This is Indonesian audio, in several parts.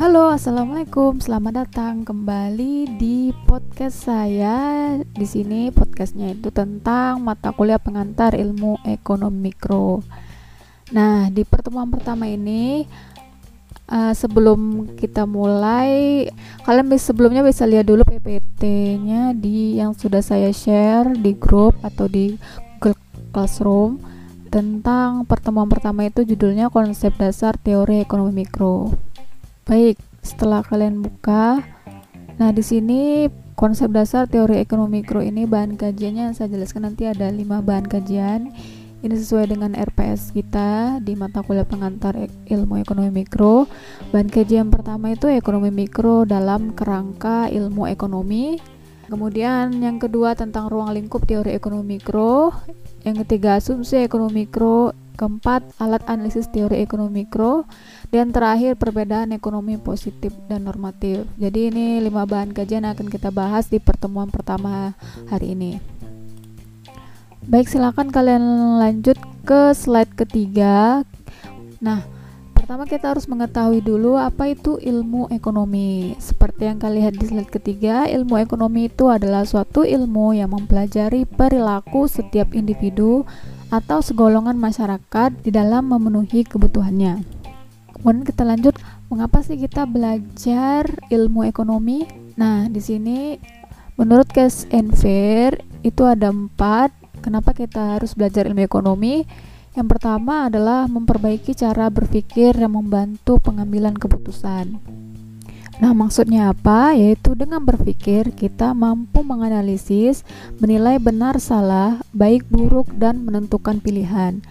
Halo, assalamualaikum. Selamat datang kembali di podcast saya. Di sini podcastnya itu tentang mata kuliah pengantar ilmu ekonomi mikro. Nah, di pertemuan pertama ini, uh, sebelum kita mulai, kalian bisa sebelumnya bisa lihat dulu PPT-nya di yang sudah saya share di grup atau di Google Classroom tentang pertemuan pertama itu judulnya konsep dasar teori ekonomi mikro. Baik, setelah kalian buka, nah di sini konsep dasar teori ekonomi mikro ini bahan kajiannya yang saya jelaskan nanti ada 5 bahan kajian. Ini sesuai dengan RPS kita di mata kuliah pengantar ilmu ekonomi mikro. Bahan kajian pertama itu ekonomi mikro dalam kerangka ilmu ekonomi. Kemudian yang kedua tentang ruang lingkup teori ekonomi mikro. Yang ketiga asumsi ekonomi mikro keempat alat analisis teori ekonomi mikro dan terakhir perbedaan ekonomi positif dan normatif. Jadi ini lima bahan kajian akan kita bahas di pertemuan pertama hari ini. Baik silakan kalian lanjut ke slide ketiga. Nah pertama kita harus mengetahui dulu apa itu ilmu ekonomi. Seperti yang kalian lihat di slide ketiga, ilmu ekonomi itu adalah suatu ilmu yang mempelajari perilaku setiap individu atau segolongan masyarakat di dalam memenuhi kebutuhannya. Kemudian kita lanjut, mengapa sih kita belajar ilmu ekonomi? Nah, di sini menurut Case and Fair itu ada empat. Kenapa kita harus belajar ilmu ekonomi? Yang pertama adalah memperbaiki cara berpikir yang membantu pengambilan keputusan. Nah, maksudnya apa? Yaitu dengan berpikir kita mampu menganalisis, menilai benar salah, baik buruk dan menentukan pilihan.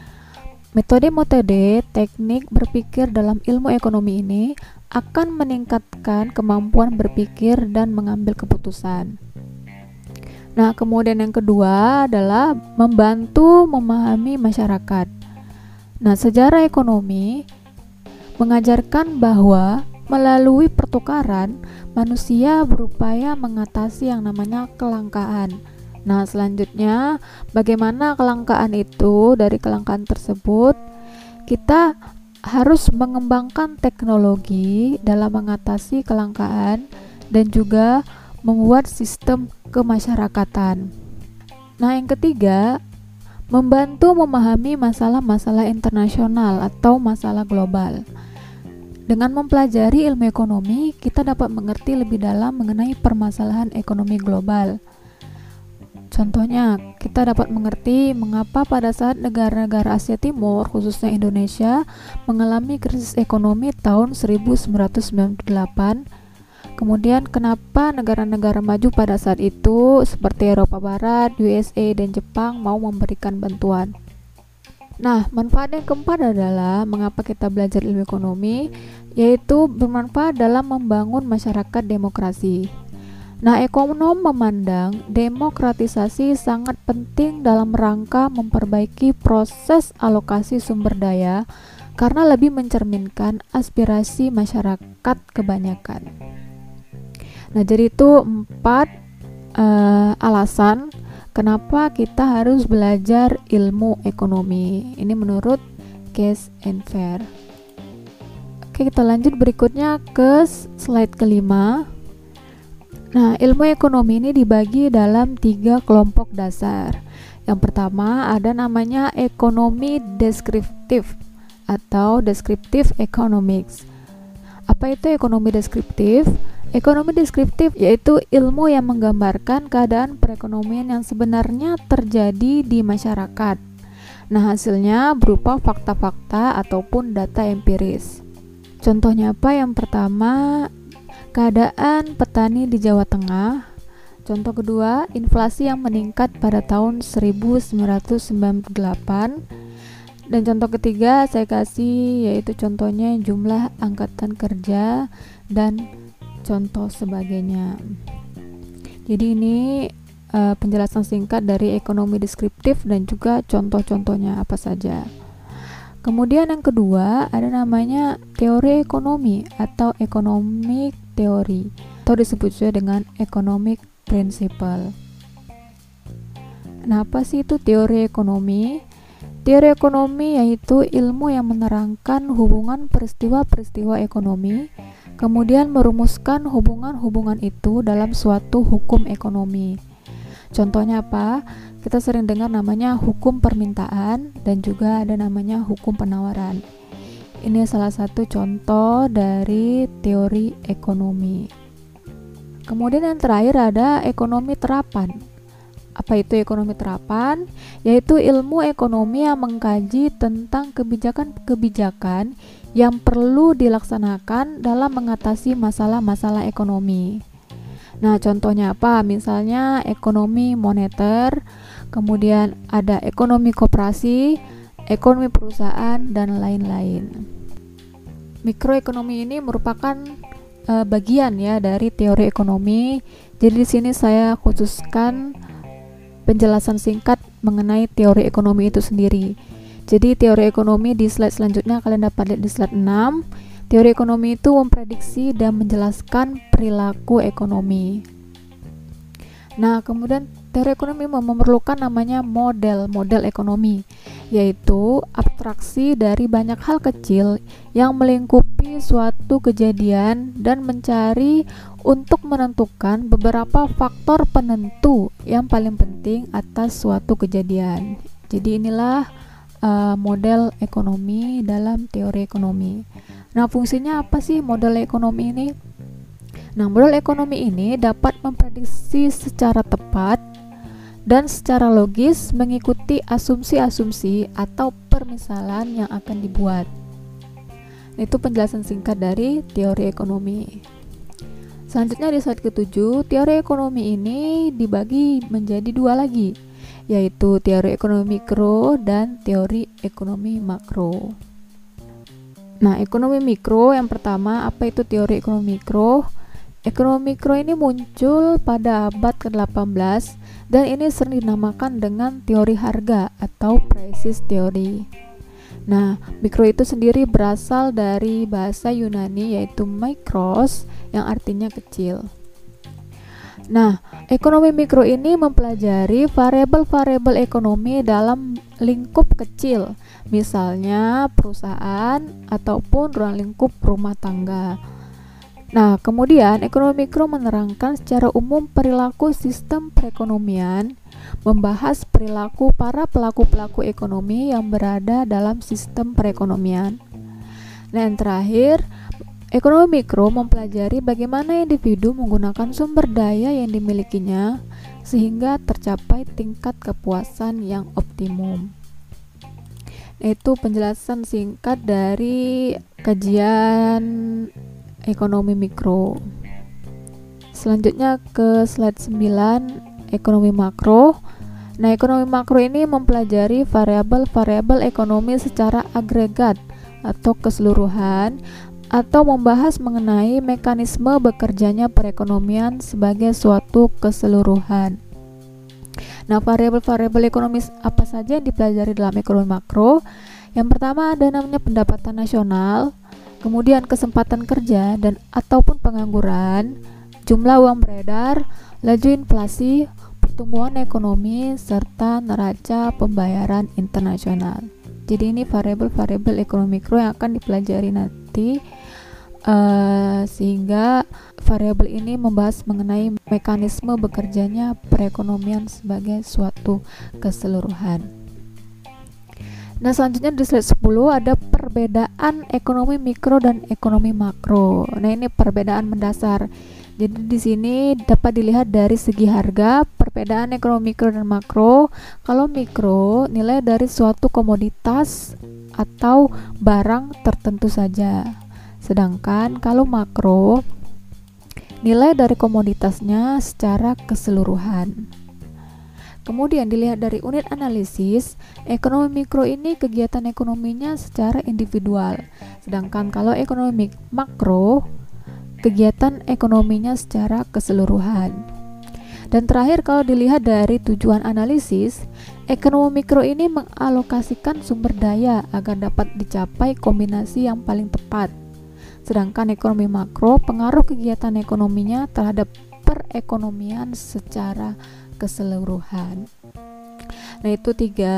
Metode-metode teknik berpikir dalam ilmu ekonomi ini akan meningkatkan kemampuan berpikir dan mengambil keputusan. Nah, kemudian yang kedua adalah membantu memahami masyarakat. Nah, sejarah ekonomi mengajarkan bahwa Melalui pertukaran, manusia berupaya mengatasi yang namanya kelangkaan. Nah, selanjutnya, bagaimana kelangkaan itu? Dari kelangkaan tersebut, kita harus mengembangkan teknologi dalam mengatasi kelangkaan dan juga membuat sistem kemasyarakatan. Nah, yang ketiga, membantu memahami masalah-masalah internasional atau masalah global. Dengan mempelajari ilmu ekonomi, kita dapat mengerti lebih dalam mengenai permasalahan ekonomi global. Contohnya, kita dapat mengerti mengapa pada saat negara-negara Asia Timur, khususnya Indonesia, mengalami krisis ekonomi tahun 1998. Kemudian, kenapa negara-negara maju pada saat itu, seperti Eropa Barat, USA, dan Jepang, mau memberikan bantuan? Nah, manfaat yang keempat adalah mengapa kita belajar ilmu ekonomi, yaitu bermanfaat dalam membangun masyarakat demokrasi. Nah, ekonom memandang demokratisasi sangat penting dalam rangka memperbaiki proses alokasi sumber daya karena lebih mencerminkan aspirasi masyarakat kebanyakan. Nah, jadi itu empat uh, alasan Kenapa kita harus belajar ilmu ekonomi? Ini menurut Case and Fair. Oke, kita lanjut berikutnya ke slide kelima. Nah, ilmu ekonomi ini dibagi dalam tiga kelompok dasar. Yang pertama ada namanya ekonomi deskriptif atau descriptive economics. Apa itu ekonomi deskriptif? Ekonomi deskriptif yaitu ilmu yang menggambarkan keadaan perekonomian yang sebenarnya terjadi di masyarakat. Nah, hasilnya berupa fakta-fakta ataupun data empiris. Contohnya apa? Yang pertama, keadaan petani di Jawa Tengah. Contoh kedua, inflasi yang meningkat pada tahun 1998. Dan contoh ketiga saya kasih yaitu contohnya jumlah angkatan kerja dan contoh sebagainya. Jadi ini uh, penjelasan singkat dari ekonomi deskriptif dan juga contoh-contohnya apa saja. Kemudian yang kedua ada namanya teori ekonomi atau economic theory atau disebut juga dengan economic principle. Nah, apa sih itu teori ekonomi? Teori ekonomi yaitu ilmu yang menerangkan hubungan peristiwa-peristiwa ekonomi kemudian merumuskan hubungan-hubungan itu dalam suatu hukum ekonomi. Contohnya apa? Kita sering dengar namanya hukum permintaan dan juga ada namanya hukum penawaran. Ini salah satu contoh dari teori ekonomi. Kemudian yang terakhir ada ekonomi terapan. Apa itu ekonomi terapan? Yaitu ilmu ekonomi yang mengkaji tentang kebijakan-kebijakan yang perlu dilaksanakan dalam mengatasi masalah-masalah ekonomi. Nah, contohnya apa? Misalnya ekonomi moneter, kemudian ada ekonomi koperasi, ekonomi perusahaan, dan lain-lain. Mikroekonomi ini merupakan uh, bagian ya dari teori ekonomi. Jadi di sini saya khususkan penjelasan singkat mengenai teori ekonomi itu sendiri. Jadi teori ekonomi di slide selanjutnya kalian dapat lihat di slide 6. Teori ekonomi itu memprediksi dan menjelaskan perilaku ekonomi. Nah, kemudian teori ekonomi memerlukan namanya model-model ekonomi, yaitu abstraksi dari banyak hal kecil yang melingkupi suatu kejadian dan mencari untuk menentukan beberapa faktor penentu yang paling penting atas suatu kejadian. Jadi inilah uh, model ekonomi dalam teori ekonomi. Nah, fungsinya apa sih model ekonomi ini? Nah, model ekonomi ini dapat memprediksi secara tepat dan secara logis mengikuti asumsi-asumsi atau permisalan yang akan dibuat. Itu penjelasan singkat dari teori ekonomi. Selanjutnya di slide ketujuh, teori ekonomi ini dibagi menjadi dua lagi, yaitu teori ekonomi mikro dan teori ekonomi makro. Nah, ekonomi mikro yang pertama, apa itu teori ekonomi mikro? Ekonomi mikro ini muncul pada abad ke-18 dan ini sering dinamakan dengan teori harga atau prices theory. Nah, mikro itu sendiri berasal dari bahasa Yunani yaitu mikros yang artinya kecil. Nah, ekonomi mikro ini mempelajari variabel-variabel ekonomi dalam lingkup kecil, misalnya perusahaan ataupun ruang lingkup rumah tangga. Nah, kemudian ekonomi mikro menerangkan secara umum perilaku sistem perekonomian, membahas perilaku para pelaku-pelaku ekonomi yang berada dalam sistem perekonomian. Nah, yang terakhir, ekonomi mikro mempelajari bagaimana individu menggunakan sumber daya yang dimilikinya sehingga tercapai tingkat kepuasan yang optimum. Itu penjelasan singkat dari kajian ekonomi mikro. Selanjutnya ke slide 9, ekonomi makro. Nah, ekonomi makro ini mempelajari variabel-variabel ekonomi secara agregat atau keseluruhan atau membahas mengenai mekanisme bekerjanya perekonomian sebagai suatu keseluruhan. Nah, variabel-variabel ekonomis apa saja yang dipelajari dalam ekonomi makro? Yang pertama ada namanya pendapatan nasional, kemudian kesempatan kerja dan ataupun pengangguran, jumlah uang beredar, laju inflasi, pertumbuhan ekonomi serta neraca pembayaran internasional. Jadi ini variabel-variabel ekonomi mikro yang akan dipelajari nanti uh, sehingga variabel ini membahas mengenai mekanisme bekerjanya perekonomian sebagai suatu keseluruhan. Nah, selanjutnya di slide 10 ada perbedaan ekonomi mikro dan ekonomi makro. Nah, ini perbedaan mendasar. Jadi di sini dapat dilihat dari segi harga, perbedaan ekonomi mikro dan makro. Kalau mikro nilai dari suatu komoditas atau barang tertentu saja. Sedangkan kalau makro nilai dari komoditasnya secara keseluruhan. Kemudian dilihat dari unit analisis, ekonomi mikro ini kegiatan ekonominya secara individual. Sedangkan kalau ekonomi makro, kegiatan ekonominya secara keseluruhan. Dan terakhir kalau dilihat dari tujuan analisis, ekonomi mikro ini mengalokasikan sumber daya agar dapat dicapai kombinasi yang paling tepat. Sedangkan ekonomi makro pengaruh kegiatan ekonominya terhadap perekonomian secara keseluruhan. Nah, itu tiga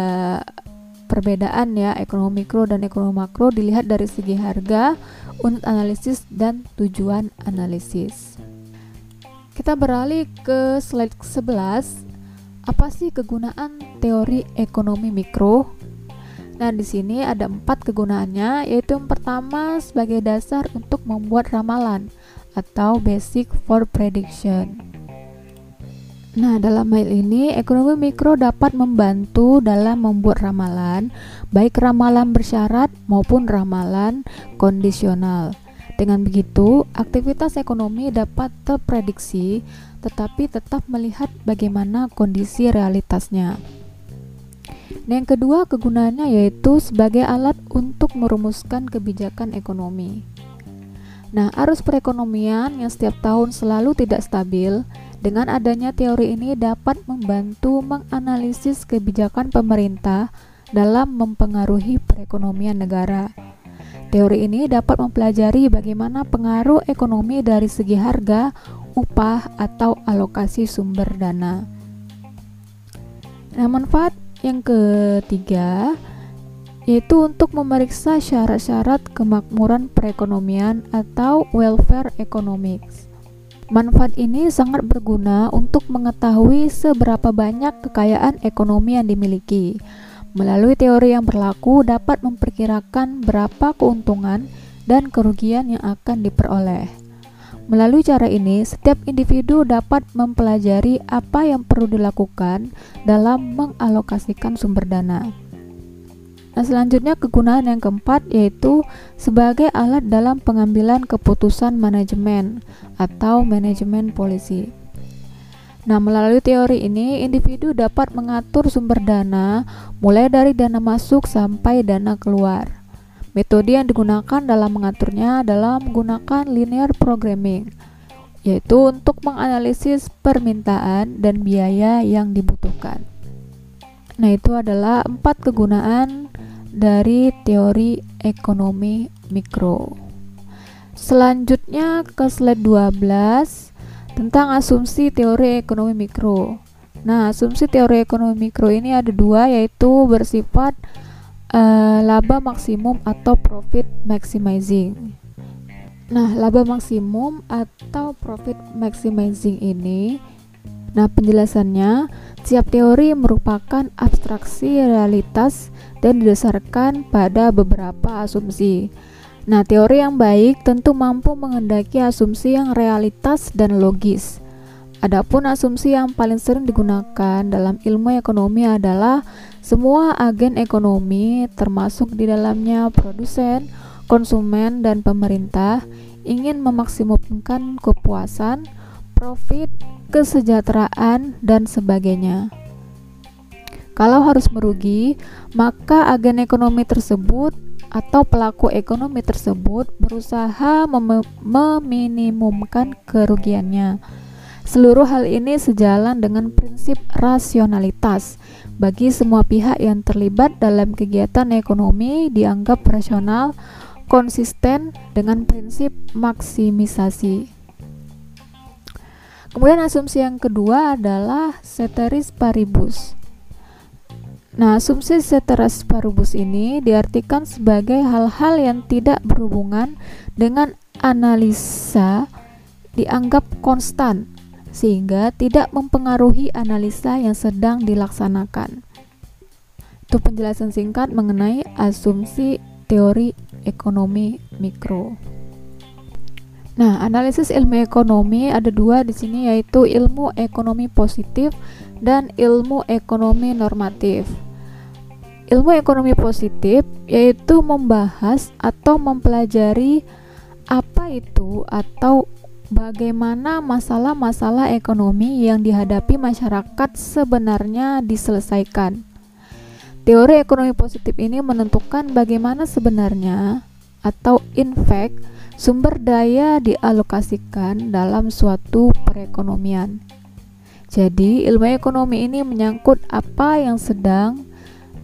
perbedaan ya ekonomi mikro dan ekonomi makro dilihat dari segi harga, unit analisis dan tujuan analisis. Kita beralih ke slide 11. Apa sih kegunaan teori ekonomi mikro? Nah, di sini ada empat kegunaannya, yaitu yang pertama sebagai dasar untuk membuat ramalan atau basic for prediction. Nah, dalam hal ini, ekonomi mikro dapat membantu dalam membuat ramalan, baik ramalan bersyarat maupun ramalan kondisional. Dengan begitu, aktivitas ekonomi dapat terprediksi, tetapi tetap melihat bagaimana kondisi realitasnya. Nah, yang kedua kegunaannya yaitu sebagai alat untuk merumuskan kebijakan ekonomi. Nah, arus perekonomian yang setiap tahun selalu tidak stabil, dengan adanya teori ini dapat membantu menganalisis kebijakan pemerintah dalam mempengaruhi perekonomian negara. Teori ini dapat mempelajari bagaimana pengaruh ekonomi dari segi harga, upah, atau alokasi sumber dana. Nah, manfaat yang ketiga, yaitu untuk memeriksa syarat-syarat kemakmuran perekonomian atau welfare economics. Manfaat ini sangat berguna untuk mengetahui seberapa banyak kekayaan ekonomi yang dimiliki. Melalui teori yang berlaku dapat memperkirakan berapa keuntungan dan kerugian yang akan diperoleh. Melalui cara ini, setiap individu dapat mempelajari apa yang perlu dilakukan dalam mengalokasikan sumber dana. Nah, selanjutnya kegunaan yang keempat yaitu sebagai alat dalam pengambilan keputusan manajemen atau manajemen polisi. Nah, melalui teori ini, individu dapat mengatur sumber dana mulai dari dana masuk sampai dana keluar. Metode yang digunakan dalam mengaturnya adalah menggunakan linear programming, yaitu untuk menganalisis permintaan dan biaya yang dibutuhkan. Nah, itu adalah empat kegunaan dari teori ekonomi mikro. Selanjutnya ke slide 12 tentang asumsi teori ekonomi mikro. Nah, asumsi teori ekonomi mikro ini ada dua yaitu bersifat uh, laba maksimum atau profit maximizing. Nah, laba maksimum atau profit maximizing ini Nah, penjelasannya, setiap teori merupakan abstraksi realitas dan didasarkan pada beberapa asumsi. Nah, teori yang baik tentu mampu mengendaki asumsi yang realitas dan logis. Adapun asumsi yang paling sering digunakan dalam ilmu ekonomi adalah semua agen ekonomi termasuk di dalamnya produsen, konsumen, dan pemerintah ingin memaksimumkan kepuasan, profit, kesejahteraan, dan sebagainya. Kalau harus merugi, maka agen ekonomi tersebut atau pelaku ekonomi tersebut berusaha mem meminimumkan kerugiannya Seluruh hal ini sejalan dengan prinsip rasionalitas. Bagi semua pihak yang terlibat dalam kegiatan ekonomi dianggap rasional, konsisten dengan prinsip maksimisasi. Kemudian asumsi yang kedua adalah ceteris paribus. Nah, asumsi ceteris paribus ini diartikan sebagai hal-hal yang tidak berhubungan dengan analisa dianggap konstan sehingga tidak mempengaruhi analisa yang sedang dilaksanakan. Itu penjelasan singkat mengenai asumsi teori ekonomi mikro. Nah, analisis ilmu ekonomi ada dua di sini yaitu ilmu ekonomi positif dan ilmu ekonomi normatif. Ilmu ekonomi positif yaitu membahas atau mempelajari apa itu atau bagaimana masalah-masalah ekonomi yang dihadapi masyarakat sebenarnya diselesaikan. Teori ekonomi positif ini menentukan bagaimana sebenarnya atau in fact sumber daya dialokasikan dalam suatu perekonomian. Jadi, ilmu ekonomi ini menyangkut apa yang sedang,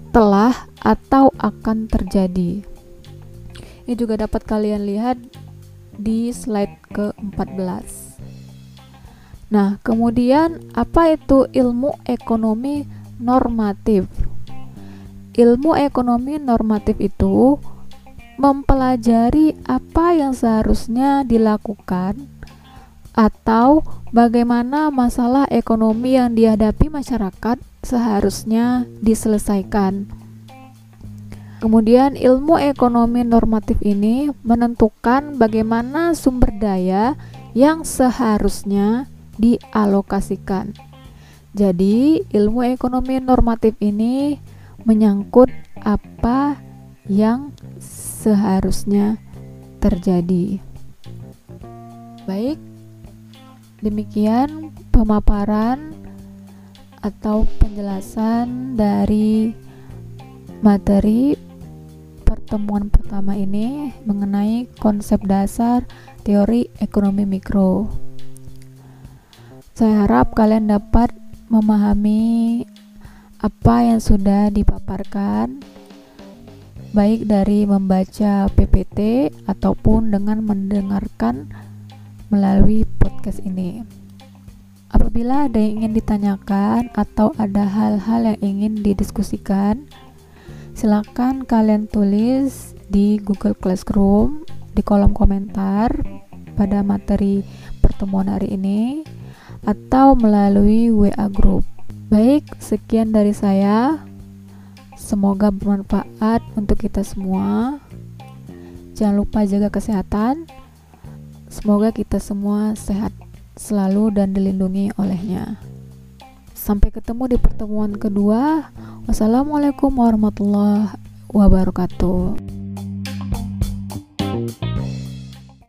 telah, atau akan terjadi. Ini juga dapat kalian lihat di slide ke-14. Nah, kemudian apa itu ilmu ekonomi normatif? ilmu ekonomi normatif itu mempelajari apa yang seharusnya dilakukan atau bagaimana masalah ekonomi yang dihadapi masyarakat seharusnya diselesaikan. Kemudian, ilmu ekonomi normatif ini menentukan bagaimana sumber daya yang seharusnya dialokasikan. Jadi, ilmu ekonomi normatif ini menyangkut apa yang seharusnya terjadi. Baik, demikian pemaparan atau penjelasan dari materi pertemuan pertama ini mengenai konsep dasar teori ekonomi mikro. Saya harap kalian dapat memahami apa yang sudah dipaparkan baik dari membaca PPT ataupun dengan mendengarkan melalui podcast ini. Apabila ada yang ingin ditanyakan atau ada hal-hal yang ingin didiskusikan, silakan kalian tulis di Google Classroom di kolom komentar pada materi pertemuan hari ini atau melalui WA group. Baik, sekian dari saya. Semoga bermanfaat untuk kita semua. Jangan lupa jaga kesehatan. Semoga kita semua sehat selalu dan dilindungi olehnya. Sampai ketemu di pertemuan kedua. Wassalamualaikum warahmatullahi wabarakatuh.